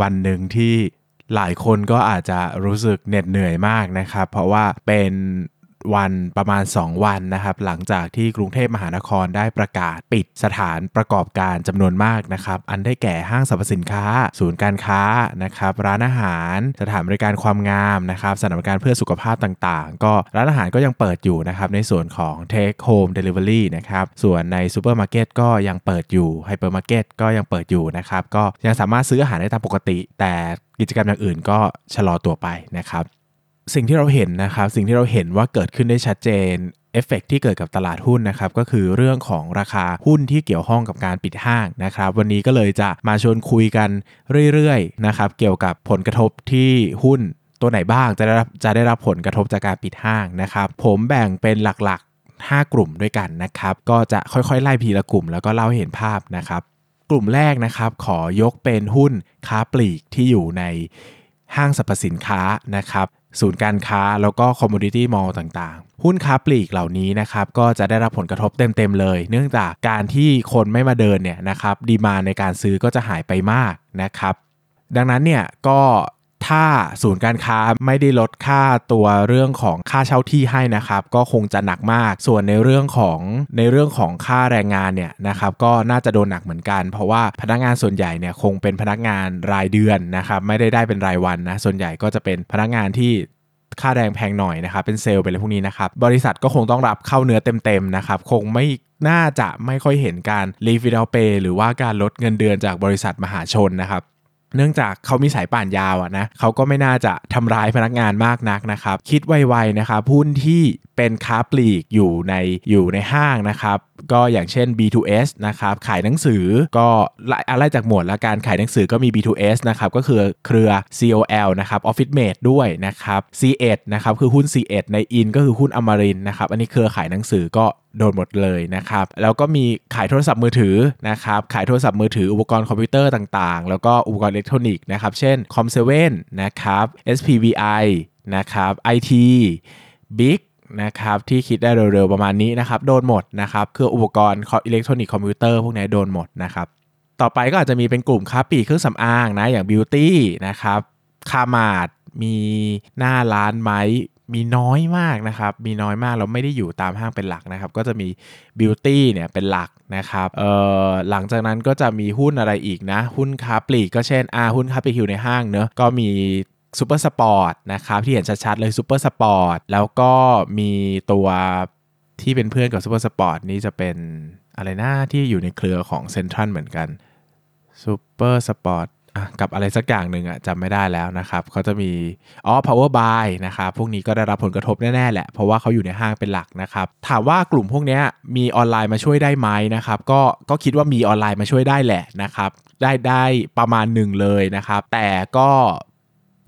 วันหนึ่งที่หลายคนก็อาจจะรู้สึกเหน็ดเหนื่อยมากนะครับ เพราะว่าเป็น วันประมาณ 2 วันนะครับ หลังจากที่กรุงเทพมหานครได้ประกาศปิดสถานประกอบการจำนวนมากนะครับ อันได้แก่ห้างสรรพสินค้า ศูนย์การค้านะครับ ร้านอาหาร สถานบริการความงามนะครับสถานบริการเพื่อสุขภาพต่างๆ ก็ร้านอาหารก็ยังเปิดอยู่นะครับในส่วนของ Take Home Delivery นะครับ ส่วนในซูเปอร์มาร์เก็ตก็ยังเปิดอยู่ไฮเปอร์มาร์เก็ตก็ยังเปิดอยู่นะครับ ก็ยังสามารถซื้ออาหารได้ตามปกติ แต่กิจกรรมอย่างอื่นก็ชะลอตัวไปนะครับ สิ่งที่เราเห็นนะครับ สิ่งที่เราเห็นว่าเกิดขึ้นได้ชัดเจนเอฟเฟกที่เกิดกับตลาดหุ้นนะครับก็คือเรื่องของราคาหุ้นที่เกี่ยวข้องกับการปิดห้างนะครับ วันนี้ก็เลยจะมาชวนคุยกันเรื่อยๆนะครับเกี่ยวกับผลกระทบที่หุ้นตัวไหนบ้างจะได้รับจะได้รับผลกระทบจากการปิดห้างนะครับ ผมแบ่งเป็นหลักๆ 5 กลุ่มด้วยกันนะครับ ก็จะค่อยๆ ไล่พีละกลุ่มแล้วก็เล่าให้เห็นภาพนะครับ กลุ่มแรกนะครับขอยกเป็นหุ้นค้าปลีกที่อยู่ในห้างสรรพสินค้านะครับศูนย์การค้าแล้วก็คอมมูนิตี้มอลล์ต่างๆ หุ้นค้าปลีกเหล่านี้นะครับก็จะได้รับผลกระทบเต็มๆเลย เนื่องจากการที่คนไม่มาเดินเนี่ยนะครับ demand ในการซื้อก็จะหายไปมากนะครับดังนั้นเนี่ยก็ ถ้าศูนย์การค้าไม่ได้ลดค่าตัวเรื่องของค่าเช่าที่ให้นะครับ ก็คงจะหนักมาก ส่วนในเรื่องของในเรื่องของค่าแรงงานเนี่ยนะครับ ก็น่าจะโดนหนักเหมือนกัน เพราะว่าพนักงานส่วนใหญ่เนี่ยคงเป็นพนักงานรายเดือนนะครับไม่ได้ได้เป็นรายวันนะส่วนใหญ่ก็จะเป็นพนักงานที่ค่าแรงแพงหน่อยนะครับ เป็นเซลล์เป็นอะไรพวกนี้นะครับ บริษัทก็คงต้องรับเข้าเนื้อเต็มๆนะครับ คงไม่น่าจะไม่ค่อยเห็นการ leave without pay หรือว่าการลดเงินเดือนจากบริษัทมหาชนนะครับ เนื่องจากเขามีสายป่านยาวอะนะเขาก็ไม่น่าจะทำร้ายพนักงานมากนักนะครับ คิดไวๆนะครับหุ้นที่เป็นค้าปลีกอยู่ในอยู่ในห้างนะครับก็อย่างเช่น B2S นะครับขายหนังสือก็อะไรจากหมวดละการขายหนังสือก็มี B2S นะครับก็คือเครือ COL นะครับ Office Mate ด้วยนะครับ C1 นะครับคือหุ้น C1 ใน IN ก็คือหุ้นอมรินนะครับอันนี้เครือขายหนังสือก็ โดนหมดเลยนะครับ แล้วก็มีขายโทรศัพท์มือถือนะครับขายโทรศัพท์มือถืออุปกรณ์คอมพิวเตอร์ต่างๆ แล้วก็อุปกรณ์อิเล็กทรอนิกส์นะครับเช่น Com7 นนะครับ SPVI นะครับ IT Big นะครับที่คิดได้เร็วๆประมาณนี้นะครับโดนหมดนะครับเครืออุปกรณ์อิเล็กทรอนิกส์คอมพิวเตอร์พวกนี้โดนหมดนะครับต่อไปก็อาจจะมีเป็นกลุ่มค้าปลีกเครื่องสำอางนะอย่างบิวตี้นะครับคาร์มาร์ทมีหน้าร้านไหม มีน้อยมากนะครับ มีน้อยมากเราไม่ได้อยู่ตามห้างเป็นหลักนะครับ ก็จะมีบิวตี้เนี่ยเป็นหลักนะครับเอ่อหลังจากนั้นก็จะมีหุ้นอะไรอีกนะ หุ้นค้าปลีกก็เช่นอาหุ้นค้าปลีกอยู่ในห้างเนอะก็มีซูเปอร์สปอร์ตนะครับที่เห็นชัดๆเลยซูเปอร์สปอร์ตแล้วก็มีตัวที่เป็นเพื่อนกับซูเปอร์สปอร์ตนี้จะเป็นอะไรนะที่อยู่ในเครือของเซ็นทรัลเหมือนกันซูเปอร์สปอร์ต กับอะไรสักอย่างหนึ่งอะจำไม่ได้แล้วนะครับเขาจะมีอ๋อ Power Buy นะครับพวกนี้ก็ได้รับผลกระทบแน่ๆแหละ เพราะว่าเขาอยู่ในห้างเป็นหลักนะครับ ถามว่ากลุ่มพวกนี้มีออนไลน์มาช่วยได้ไหมนะครับก็ก็คิดว่ามีออนไลน์มาช่วยได้แหละนะครับได้ได้ประมาณหนึ่งเลยนะครับ แต่ก็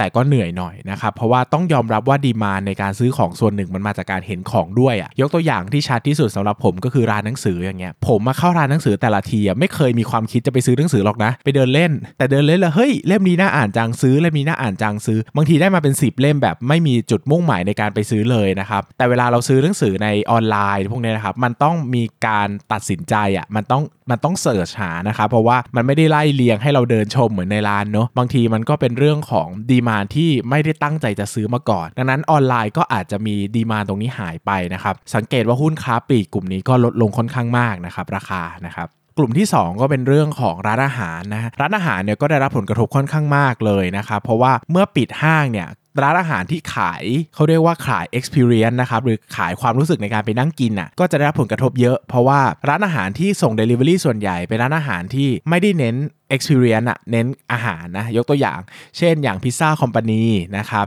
แต่ก็เหนื่อยหน่อยนะครับเพราะว่าต้องยอมรับว่าดีมาในการซื้อของส่วนหนึ่งมันมาจากการเห็นของด้วยอะยกตัวอย่างที่ชัดที่สุดสำหรับผมก็คือร้านหนังสืออย่างเงี้ยผมมาเข้าร้านหนังสือแต่ละทีอะไม่เคยมีความคิดจะไปซื้อหนังสือหรอกนะ ไปเดินเล่น แต่เดินเล่นแล้วเฮ้ยเล่มนี้น่าอ่านจังซื้อเล่มนี้น่าอ่านจังซื้อบางทีได้มาเป็น 10 เล่มแบบไม่มีจุดมุ่งหมายในการไปซื้อเลยนะครับแต่เวลาเราซื้อหนังสือในออนไลน์พวกนี้นะครับมันต้องมีการตัดสินใจอะมันต้อง มันต้องเสิร์ชหานะครับเพราะว่ามันไม่ได้ไล่เรียงให้เราเดินชมเหมือนในร้านเนาะบางทีมันก็เป็นเรื่องของดีมานที่ไม่ได้ตั้งใจจะซื้อมาก่อน ดังนั้นออนไลน์ก็อาจจะมีดีมานตรงนี้หายไปนะครับสังเกตว่าหุ้นค้าปลีกกลุ่มนี้ก็ลดลงค่อนข้างมากนะครับราคานะครับกลุ่มที่ 2 ก็เป็นเรื่องของร้านอาหารนะร้านอาหารเนี่ยก็ได้รับผลกระทบค่อนข้างมากเลยนะครับเพราะว่าเมื่อปิดห้างเนี่ย ร้านอาหารที่ขายเขาเรียกว่าขาย experience นะครับหรือขายความรู้สึกในการไปนั่งกินอะก็จะได้รับผลกระทบเยอะ เพราะว่าร้านอาหารที่ส่ง Delivery ส่วนใหญ่เป็นร้านอาหารที่ไม่ได้เน้น experience อะเน้นอาหารนะยกตัวอย่าง เช่นอย่างพิซซ่าคอมพานีนะครับ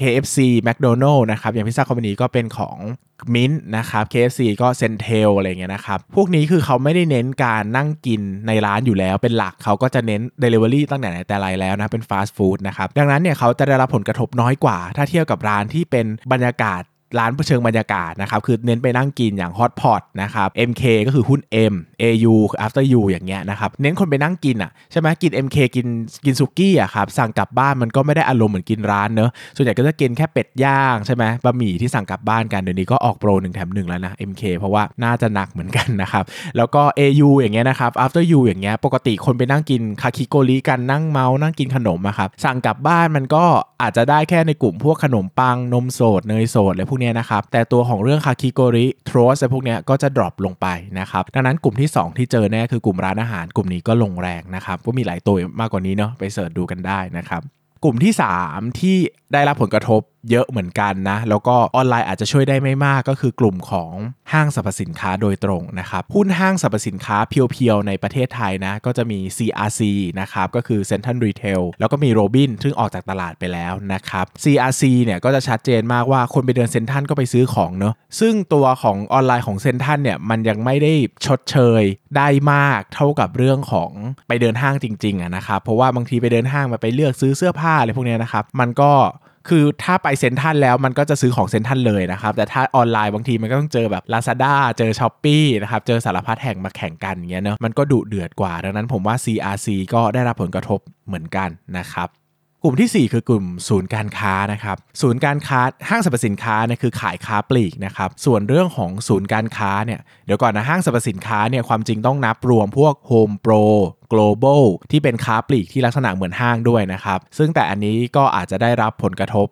KFC McDonald นะครับอย่างพิซซ่าคอมพานีก็เป็นของมิ้นนะครับ KFC ก็เซนเทลอะไรเงี้ยนะครับ พวกนี้คือเขาไม่ได้เน้นการนั่งกินในร้านอยู่แล้วเป็นหลักเขาก็จะเน้น Delivery ตั้งแต่ไหนแต่ไรแล้วนะเป็นฟาสต์ฟู้ดนะครับ ดังนั้นเนี่ยเขาจะได้รับผลกระทบน้อยกว่า ถ้าเทียบกับร้านที่เป็นบรรยากาศ ร้านเชิงบรรยากาศนะครับ คือเน้นไปนั่งกินอย่าง Hot Pot นะครับ MK ก็คือหุ้น M AU คือ After You อย่างเงี้ยนะครับ เน้นคนไปนั่งกินอะใช่ไหมกิน MK กินกินซุกี้อะครับ สั่งกลับบ้านมันก็ไม่ได้อารมณ์เหมือนกินร้านเนอะ ส่วนใหญ่ก็จะกินแค่เป็ดย่างใช่ไหมบะหมี่ที่สั่งกลับบ้านกัน เดี๋ยวนี้ก็ออกโปรหนึ่งแถมหนึ่งแล้วนะ MK เพราะว่าน่าจะหนักเหมือนกันนะครับ แล้วก็ AU อย่างเงี้ยนะครับ After You อย่างเงี้ย ปกติคนไปนั่งกินคาคิโกริกันนั่งเมานั่งกินขนมอะครับ สั่งกลับบ้านมันก็อาจจะได้แค่ในกลุ่มพวกขนมปังนมสดเนยสดอะไรพวกเนี้ยนะครับ แต่ตัวของเรื่องคาคิโกริทรอสอะไรพวกเนี้ยก็จะ drop ลงไปนะครับ ดังนั้นกลุ่มที่ 2 ที่เจอแน่คือกลุ่มร้านอาหารกลุ่มนี้ก็ลงแรงนะครับก็มีหลายตัวมากกว่านี้เนาะไป search ดูกันได้นะครับกลุ่มที่ 3 ที่ได้รับผลกระทบ เยอะเหมือนกันนะ แล้วก็ออนไลน์อาจจะช่วยได้ไม่มากก็คือกลุ่มของห้างสรรพสินค้าโดยตรงนะครับหุ้นห้างสรรพสินค้า pure ๆ ในประเทศไทยนะ ก็จะมี CRC นะครับก็คือ Central Retail แล้วก็มี Robin ซึ่งออกจากตลาดไปแล้วนะครับ CRC เนี่ยก็จะชัดเจนมากว่าคนไปเดินเซ็นทรัลก็ไปซื้อของเนอะซึ่งตัวของออนไลน์ของเซ็นทรัลเนี่ยมันยังไม่ได้ชดเชยได้มากเท่ากับเรื่องของไปเดินห้างจริงๆอะนะครับเพราะว่าบางทีไปเดินห้างมาไปเลือกซื้อเสื้อผ้าอะไรพวกเนี้ยนะครับมันก็ คือถ้าไปเซ็นทัลแล้วมันก็จะซื้อของเซ็นทัลเลยนะครับ แต่ถ้าออนไลน์บางทีมันก็ต้องเจอแบบ Lazada เจอ s h อ p e e นะครับ เจอสารพัดแห่งมาแข่งกันเงี้ยเนอะมันก็ดุเดือดกว่า ดังนั้นผมว่า CRC ก็ได้รับผลกระทบเหมือนกันนะครับ ลุ่มที่ 4 คือกลุ่มศูนย์การค้านะครับศูนย์การค้าห้างสรรพสินค้าเนี่ยคือขายค้าปลีกนะครับส่วนเรื่องของศูนย์การค้าเนี่ยเดี๋ยวก่อนนะห้างสรรพสินค้าเนี่ยความจริงต้องนับรวมพวก Home Pro global ที่เป็นค้าปลีกที่ลักษณะเหมือนห้างด้วยนะครับ ซึ่งแต่อันนี้ก็อาจจะได้รับผลกระทบ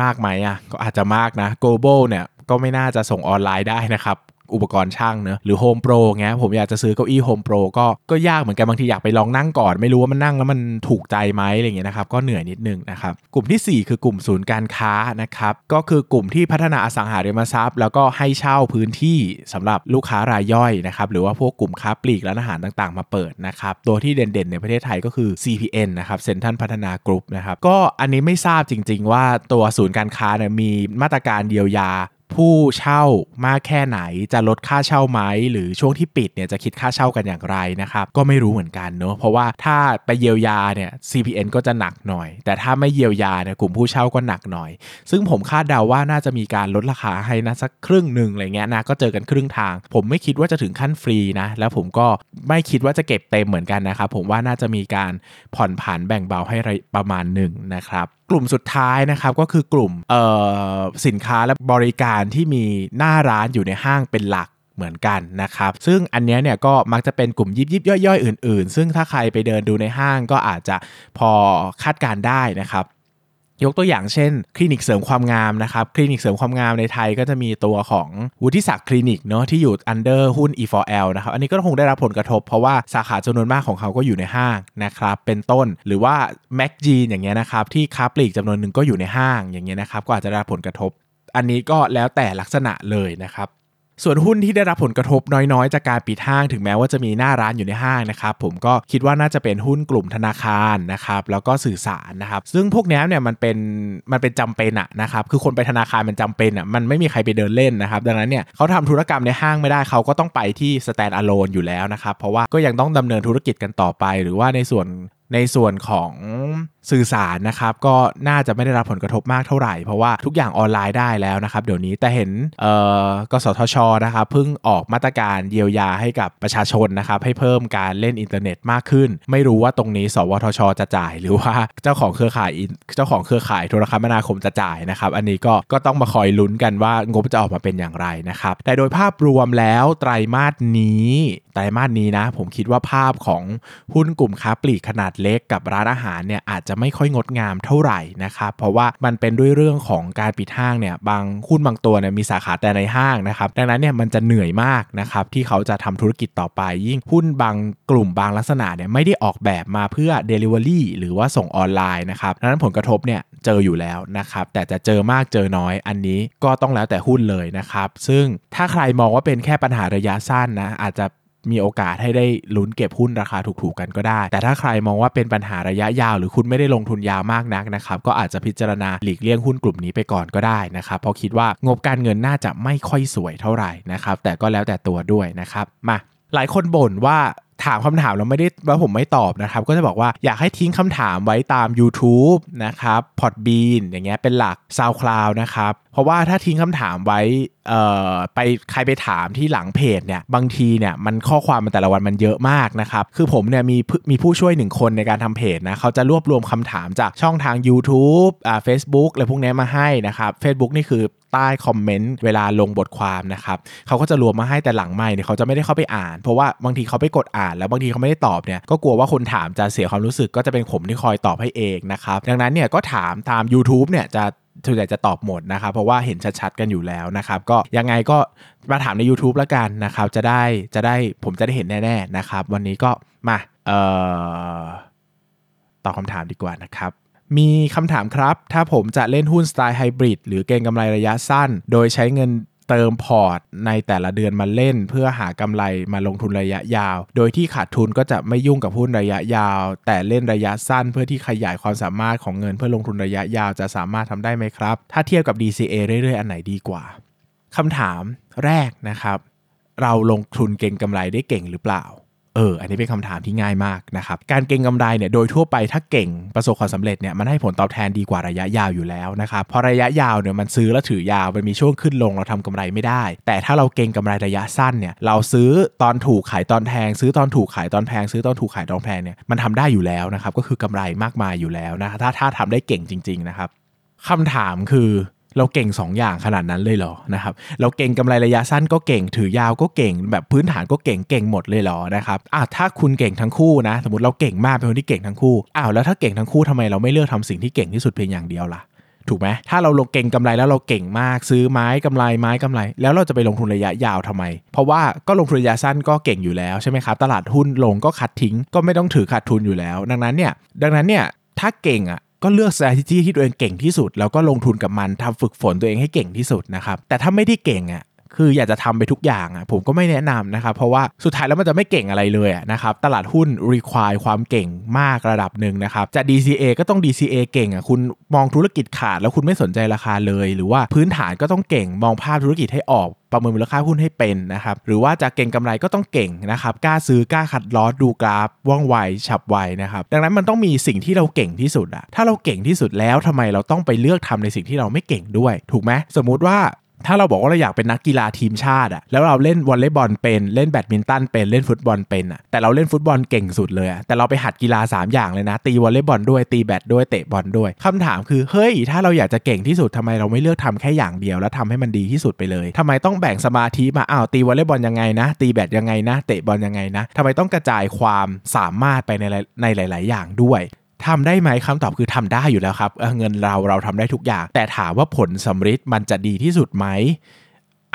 มากไหมอะก็อาจจะมากนะ global เนี่ยก็ไม่น่าจะส่งออนไลน์ได้นะครับ อุปกรณ์ช่างเนอะหรือ Home Pro เงี้ยผมอยากจะซื้อเก้าอี้ Home Pro ก็ก็ยากเหมือนกันบางทีอยากไปลองนั่งก่อน ไม่รู้ว่ามันนั่งแล้วมันถูกใจไหมอะไรเงี้ยนะครับก็เหนื่อยนิดนึงนะครับกลุ่มที่ 4 คือกลุ่มศูนย์การค้านะครับก็คือกลุ่มที่พัฒนาอสังหาริมทรัพย์ แล้วก็ให้เช่าพื้นที่สำหรับลูกค้ารายย่อยนะครับหรือว่าพวกกลุ่มค้าปลีกและอาหารต่างๆ มาเปิดนะครับตัวที่เด่นๆในประเทศไทยก็คือ CPN นะครับเซ็นทรัลพัฒนากรุ๊ปนะครับก็อันนี้ไม่ทราบจริง ๆ ว่าตัวศูนย์การค้าเนี่ยมีมาตรการเยียวยา ผู้เช่ามากแค่ไหนจะลดค่าเช่าไหมหรือช่วงที่ปิดเนี่ยจะคิดค่าเช่ากันอย่างไรนะครับก็ไม่รู้เหมือนกันเนาะเพราะว่าถ้าไปเยียวยาเนี่ย CPN ก็จะหนักหน่อย แต่ถ้าไม่เยียวยาเนี่ยกลุ่มผู้เช่าก็หนักหน่อย ซึ่งผมคาดเดาว่าน่าจะมีการลดราคาให้นะสักครึ่งหนึ่งอะไรเงี้ยนะก็เจอกันครึ่งทาง ผมไม่คิดว่าจะถึงขั้นฟรีนะแล้วผมก็ไม่คิดว่าจะเก็บเต็มเหมือนกันนะครับผมว่าน่าจะมีการผ่อนผันแบ่งเบาให้ประมาณหนึ่งนะครับ กลุ่มสุดท้ายนะครับก็คือกลุ่มสินค้าและบริการที่มีหน้าร้านอยู่ในห้างเป็นหลักเหมือนกันนะครับ ซึ่งอันนี้เนี่ยก็มักจะเป็นกลุ่มยิบยิบย่อยๆ อื่น ๆ ซึ่งถ้าใครไปเดินดูในห้างก็อาจจะพอคาดการได้นะครับ ยกตัวอย่างเช่น คลินิกเสริมความงามนะครับ คลินิกเสริมความงามในไทยก็จะมีตัวของวุฒิศักดิ์คลินิกเนาะที่อยู่ under หุ้น E4L นะครับ อันนี้ก็คงได้รับผลกระทบเพราะว่าสาขาจำนวนมากของเขาก็อยู่ในห้างนะครับเป็นต้นหรือว่า Mac g อย่างเงี้ยนะครับที่ค้าปลีกจำนวนหนึ่งก็อยู่ในห้างอย่างเงี้ยนะครับก็อาจจะได้รับผลกระทบ อันนี้ก็แล้วแต่ลักษณะเลยนะครับ ส่วนหุ้นที่ได้รับผลกระทบน้อยๆ จากการปิดห้างถึงแม้ว่าจะมีหน้าร้านอยู่ในห้างนะครับผมก็คิดว่าน่าจะเป็นหุ้นกลุ่มธนาคารนะครับแล้วก็สื่อสารนะครับซึ่งพวกนี้เนี่ยมันเป็นมันเป็นจำเป็นอะนะครับคือคนไปธนาคารมันจำเป็นอะมันไม่มีใครไปเดินเล่นนะครับดังนั้นเนี่ยเขาทำธุรกรรมในห้างไม่ได้เขาก็ต้องไปที่ stand alone อยู่แล้วนะครับเพราะว่าก็ยังต้องดำเนินธุรกิจกันต่อไป หรือว่าในส่วน ในส่วนของสื่อสารนะครับก็น่าจะไม่ได้รับผลกระทบมากเท่าไหร่ เพราะว่าทุกอย่างออนไลน์ได้แล้วนะครับเดี๋ยวนี้แต่เห็นกสทชนะครับเพิ่งออกมาตรการเยียวยาให้กับประชาชนนะครับให้เพิ่มการเล่นอินเทอร์เน็ตมากขึ้น ไม่รู้ว่าตรงนี้ กสทช จะจ่าย หรือว่าเจ้าของเครือข่ายเจ้าของเครือข่ายโทรคมนาคมจะจ่ายนะครับอันนี้ก็ก็ต้องมาคอยลุ้นกันว่างบจะออกมาเป็นอย่างไรนะครับแต่โดยภาพรวมแล้วไตรมาสนี้ไตรมาสนี้นะผมคิดว่าภาพของหุ้นกลุ่มค้าปลีกขนาดเล็กกับร้านอาหารเนี่ยอาจจะไม่ค่อยงดงามเท่าไหร่นะครับเพราะว่ามันเป็นด้วยเรื่องของการปิดห้างเนี่ยบางหุ้นบางตัวเนี่ยมีสาขาแต่ในห้างนะครับดังนั้นเนี่ยมันจะเหนื่อยมากนะครับที่เขาจะทำธุรกิจต่อไป ยิ่งหุ้นบางกลุ่มบางลักษณะเนี่ยไม่ได้ออกแบบมาเพื่อ Delivery หรือว่าส่งออนไลน์นะครับดังนั้นผลกระทบเนี่ยเจออยู่แล้วนะครับแต่จะเจอมากเจอน้อยอันนี้ก็ต้องแล้วแต่หุ้นเลยนะครับซึ่งถ้าใครมองว่าเป็นแค่ปัญหาระยะสั้นนะอาจจะ มีโอกาสให้ได้ลุ้นเก็บหุ้นราคาถูกๆกันก็ได้ แต่ถ้าใครมองว่าเป็นปัญหาระยะยาว หรือคุณไม่ได้ลงทุนยาวมากนักนะครับก็อาจจะพิจารณาหลีกเลี่ยงหุ้นกลุ่มนี้ไปก่อนก็ได้นะครับเพราะคิดว่างบการเงินน่าจะไม่ค่อยสวยเท่าไหร่นะครับแต่ก็แล้วแต่ตัวด้วยนะครับมาหลายคนบ่นว่าถามคำถามแล้วไม่ได้ว่าผมไม่ตอบนะครับ ก็จะบอกว่าอยากให้ทิ้งคำถามไว้ตาม YouTube นะครับ Podbean อย่างเงี้ยเป็นหลัก SoundCloud นะครับ เพราะว่าถ้าทิ้งคำถามไว้เอ่อไปใครไปถามที่หลังเพจเนี่ยบางทีเนี่ยมันข้อความมันแต่ละวันมันเยอะมากนะครับคือผมเนี่ยมีมีผู้ช่วยหนึ่งคนในการทำเพจนะเขาจะรวบรวมคำถามจากช่องทาง YouTube อ่า Facebook อะไรพวกนี้มาให้นะครับ Facebook นี่คือใต้คอมเมนต์เวลาลงบทความนะครับเขาก็จะรวมมาให้แต่หลังไม่เนี่ยเขาจะไม่ได้เข้าไปอ่าน เพราะว่าบางทีเขาไปกดอ่าน แล้วบางทีเขาไม่ได้ตอบเนี่ยก็กลัวว่าคนถามจะเสียความรู้สึกก็จะเป็นผมที่คอยตอบให้เองนะครับดังนั้นเนี่ยก็ถามตาม YouTube เนี่ยจะ ส่วนใหญ่จะตอบหมดนะครับ เพราะว่าเห็นชัดๆกันอยู่แล้วนะครับ ก็ยังไงก็มาถามใน YouTube แล้วกันนะครับ จะได้จะได้ผมจะได้เห็นแน่ๆนะครับ วันนี้ก็มาเอ่อตอบคำถามดีกว่านะครับมีคำถามครับ ถ้าผมจะเล่นหุ้นสไตล์ไฮบริดหรือเก็งกำไรระยะสั้น โดยใช้เงิน เติมพอร์ตในแต่ละเดือนมาเล่น เพื่อหากำไรมาลงทุนระยะยาว โดยที่ขาดทุนก็จะไม่ยุ่งกับหุ้นระยะยาว แต่เล่นระยะสั้นเพื่อที่ขยายความสามารถของเงินเพื่อลงทุนระยะยาวจะสามารถทำได้ไหมครับ ถ้าเทียบกับ DCA เรื่อยๆ อันไหนดีกว่าคำถามแรกนะครับ เราลงทุนเก่งกำไรได้เก่งหรือเปล่า เออ อันนี้เป็นคำถามที่ง่ายมากนะครับ การเก็งกำไรเนี่ยโดยทั่วไปถ้าเก่งประสบความสำเร็จเนี่ยมันให้ผลตอบแทนดีกว่าระยะยาวอยู่แล้วนะครับ เพราะระยะยาวเนี่ยมันซื้อแล้วถือยาว มันมีช่วงขึ้นลงเราทำกำไรไม่ได้ แต่ถ้าเราเก็งกำไรระยะสั้นเนี่ยเราซื้อตอนถูกขายตอนแพง ซื้อตอนถูกขายตอนแพง ซื้อตอนถูกขายตอนแพงเนี่ยมันทำได้อยู่แล้วนะครับก็คือกำไรมากมายอยู่แล้วนะถ้าถ้าทำได้เก่งจริงๆนะครับคำถามคือ เราเก่ง 2 อย่างขนาดนั้นเลยเหรอนะครับเราเก่งกำไรระยะสั้นก็เก่ง ถือยาวก็เก่ง แบบพื้นฐานก็เก่งเก่งหมดเลยเหรอนะครับอะถ้าคุณเก่งทั้งคู่นะ สมมติเราเก่งมากเป็นคนที่เก่งทั้งคู่อ้าวแล้วถ้าเก่งทั้งคู่ทำไมเราไม่เลือกทำสิ่งที่เก่งที่สุดเพียงอย่างเดียวล่ะถูกไหมถ้าเราลงเก่งกำไรแล้วเราเก่งมากซื้อไม้กำไรไม้กำไร แล้วเราจะไปลงทุนระยะยาวทำไม เพราะว่าก็ลงทุนระยะสั้นก็เก่งอยู่แล้วใช่ไหมครับตลาดหุ้นลงก็คัดทิ้งก็ไม่ต้องถือขาดทุนอยู่แล้ว ดังนั้นเนี่ยดังนั้นเนี่ยถ้าเก่งอะ ก็เลือก strategy ที่ตัวเองเก่งที่สุด แล้วก็ลงทุนกับมันทำฝึกฝนตัวเองให้เก่งที่สุดนะครับแต่ถ้าไม่ได้เก่งอะ คืออยากจะทำไปทุกอย่างอะผมก็ไม่แนะนำนะครับ เพราะว่าสุดท้ายแล้วมันจะไม่เก่งอะไรเลยนะครับตลาดหุ้น require ความเก่งมากระดับหนึ่งนะครับจะ DCA ก็ต้อง DCA เก่งอะคุณมองธุรกิจขาดแล้วคุณไม่สนใจราคาเลย หรือว่าพื้นฐานก็ต้องเก่งมองภาพธุรกิจให้ออกประเมินมูลค่าหุ้นให้เป็นนะครับหรือว่าจะเก่งกำไรก็ต้องเก่งนะครับกล้าซื้อกล้าขัดลอสดูกราฟว่องไวฉับไวนะครับดังนั้นมันต้องมีสิ่งที่เราเก่งที่สุดอะถ้าเราเก่งที่สุดแล้วทำไมเราต้องไปเลือกทำในสิ่งที่เราไม่เก่งด้วย ถูกไหมสมมุติว่า ถ้าเราบอกว่าเราอยากเป็นนักกีฬาทีมชาติอะแล้วเราเล่นวอลเลย์บอลเป็นเล่นแบดมินตันเป็นเล่นฟุตบอลเป็นอะแต่เราเล่นฟุตบอลเก่งสุดเลยอะแต่เราไปหัดกีฬา 3 อย่างเลยนะ ตีวอลเลย์บอลด้วยตีแบดด้วยเตะบอลด้วยคำถามคือเฮ้ย ถ้าเราอยากจะเก่งที่สุดทำไมเราไม่เลือกทำแค่อย่างเดียว แล้วทำให้มันดีที่สุดไปเลยทำไมต้องแบ่งสมาธิมาอ้าวตีวอลเลย์บอลยังไงนะ ตีแบดยังไงนะ เตะบอลยังไงนะทำไมต้องกระจายความสามารถไปในในหลาย ๆ อย่างด้วย ทำได้ไหมคำตอบคือทำได้อยู่แล้วครับเเงินเราเราทำได้ทุกอย่าง แต่ถามว่าผลสำฤทธิ์มันจะดีที่สุดไหม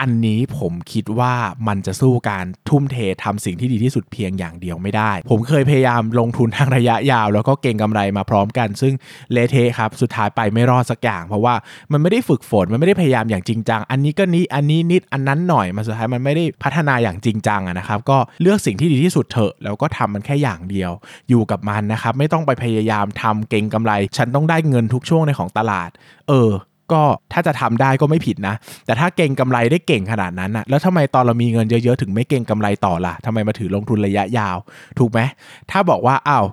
อันนี้ผมคิดว่ามันจะสู้การทุ่มเททำสิ่งที่ดีที่สุดเพียงอย่างเดียวไม่ได้ ผมเคยพยายามลงทุนทางระยะยาว แล้วก็เก่งกำไรมาพร้อมกัน ซึ่งเละเทะครับ สุดท้ายไปไม่รอดสักอย่าง เพราะว่ามันไม่ได้ฝึกฝน มันไม่ได้พยายามอย่างจริงจัง อันนี้ก็นี้ อันนี้นิด อันนั้นหน่อย มันสุดท้ายมันไม่ได้พัฒนาอย่างจริงจังนะครับ ก็เลือกสิ่งที่ดีที่สุดเถอะ แล้วก็ทำมันแค่อย่างเดียว อยู่กับมันนะครับ ไม่ต้องไปพยายามทำเก่งกำไร ฉันต้องได้เงินทุกช่วงในของตลาด เออ ก็ถ้าจะทำได้ก็ไม่ผิดนะ แต่ถ้าเก่งกำไรได้เก่งขนาดนั้นนะแล้วทำไมตอนเรามีเงินเยอะๆถึงไม่เก่งกำไรต่อล่ะทำไมมาถือลงทุนระยะยาว ถูกไหมถ้าบอกว่าอ้าว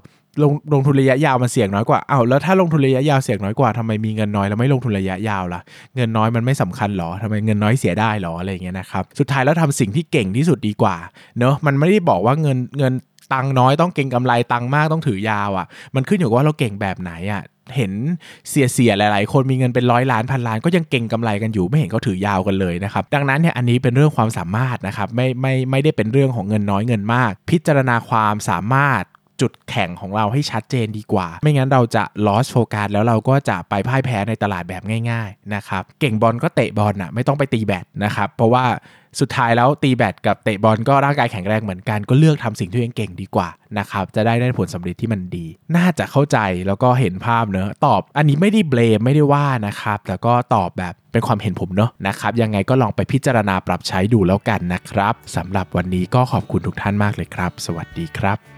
ลงลงทุนระยะยาวมันเสี่ยงน้อยกว่าอ้าวแล้วถ้าลงทุนระยะยาวเสี่ยงน้อยกว่าทำไมมีเงินน้อยแล้วไม่ลงทุนระยะยาวล่ะ เงินน้อยมันไม่สำคัญหรอทำไมเงินน้อยเสียได้หรออะไรเงี้ยนะครับ สุดท้ายแล้วทำสิ่งที่เก่งที่สุดดีกว่า เนอะมันไม่ได้บอกว่าเงินเงินตังน้อยต้องเก่งกำไรตังมากต้องถือยาวอะ่ะ มันขึ้นอยู่กับว่าเราเก่งแบบไหนอะ่ะ เห็นเสียเสียหลาย ๆ คนมีเงินเป็นร้อยล้านพันล้านก็ยังเก่งกำไรกันอยู่ไม่เห็นเขาถือยาวกันเลยนะครับดังนั้นเนี่ยอันนี้เป็นเรื่องความสามารถนะครับไม่ไม่ไม่ได้เป็นเรื่องของเงินน้อยเงินมาก พิจารณาความสามารถ จุดแข่งของเราให้ชัดเจนดีกว่า ไม่งั้นเราจะ lost focus แล้วเราก็จะไปพ่ายแพ้ในตลาดแบบง่ายๆนะครับเก่งบอลก็เตะบอลนะไม่ต้องไปตีแบดนะครับเพราะว่าสุดท้ายแล้วตีแบดกับเตะบอลก็ร่างกายแข็งแรงเหมือนกันก็เลือกทำสิ่งที่ตัวเองเก่งดีกว่านะครับจะได้ได้ผลสำเร็จที่มันดี น่าจะเข้าใจแล้วก็เห็นภาพเนอะตอบ อันนี้ไม่ได้เบลมไม่ได้ว่านะครับแต่ก็ตอบแบบเป็นความเห็นผมเนอะนะครับยังไงก็ลองไปพิจารณาปรับใช้ดูแล้วกันนะครับสำหรับวันนี้ก็ขอบคุณทุกท่านมากเลยครับ สวัสดีครับ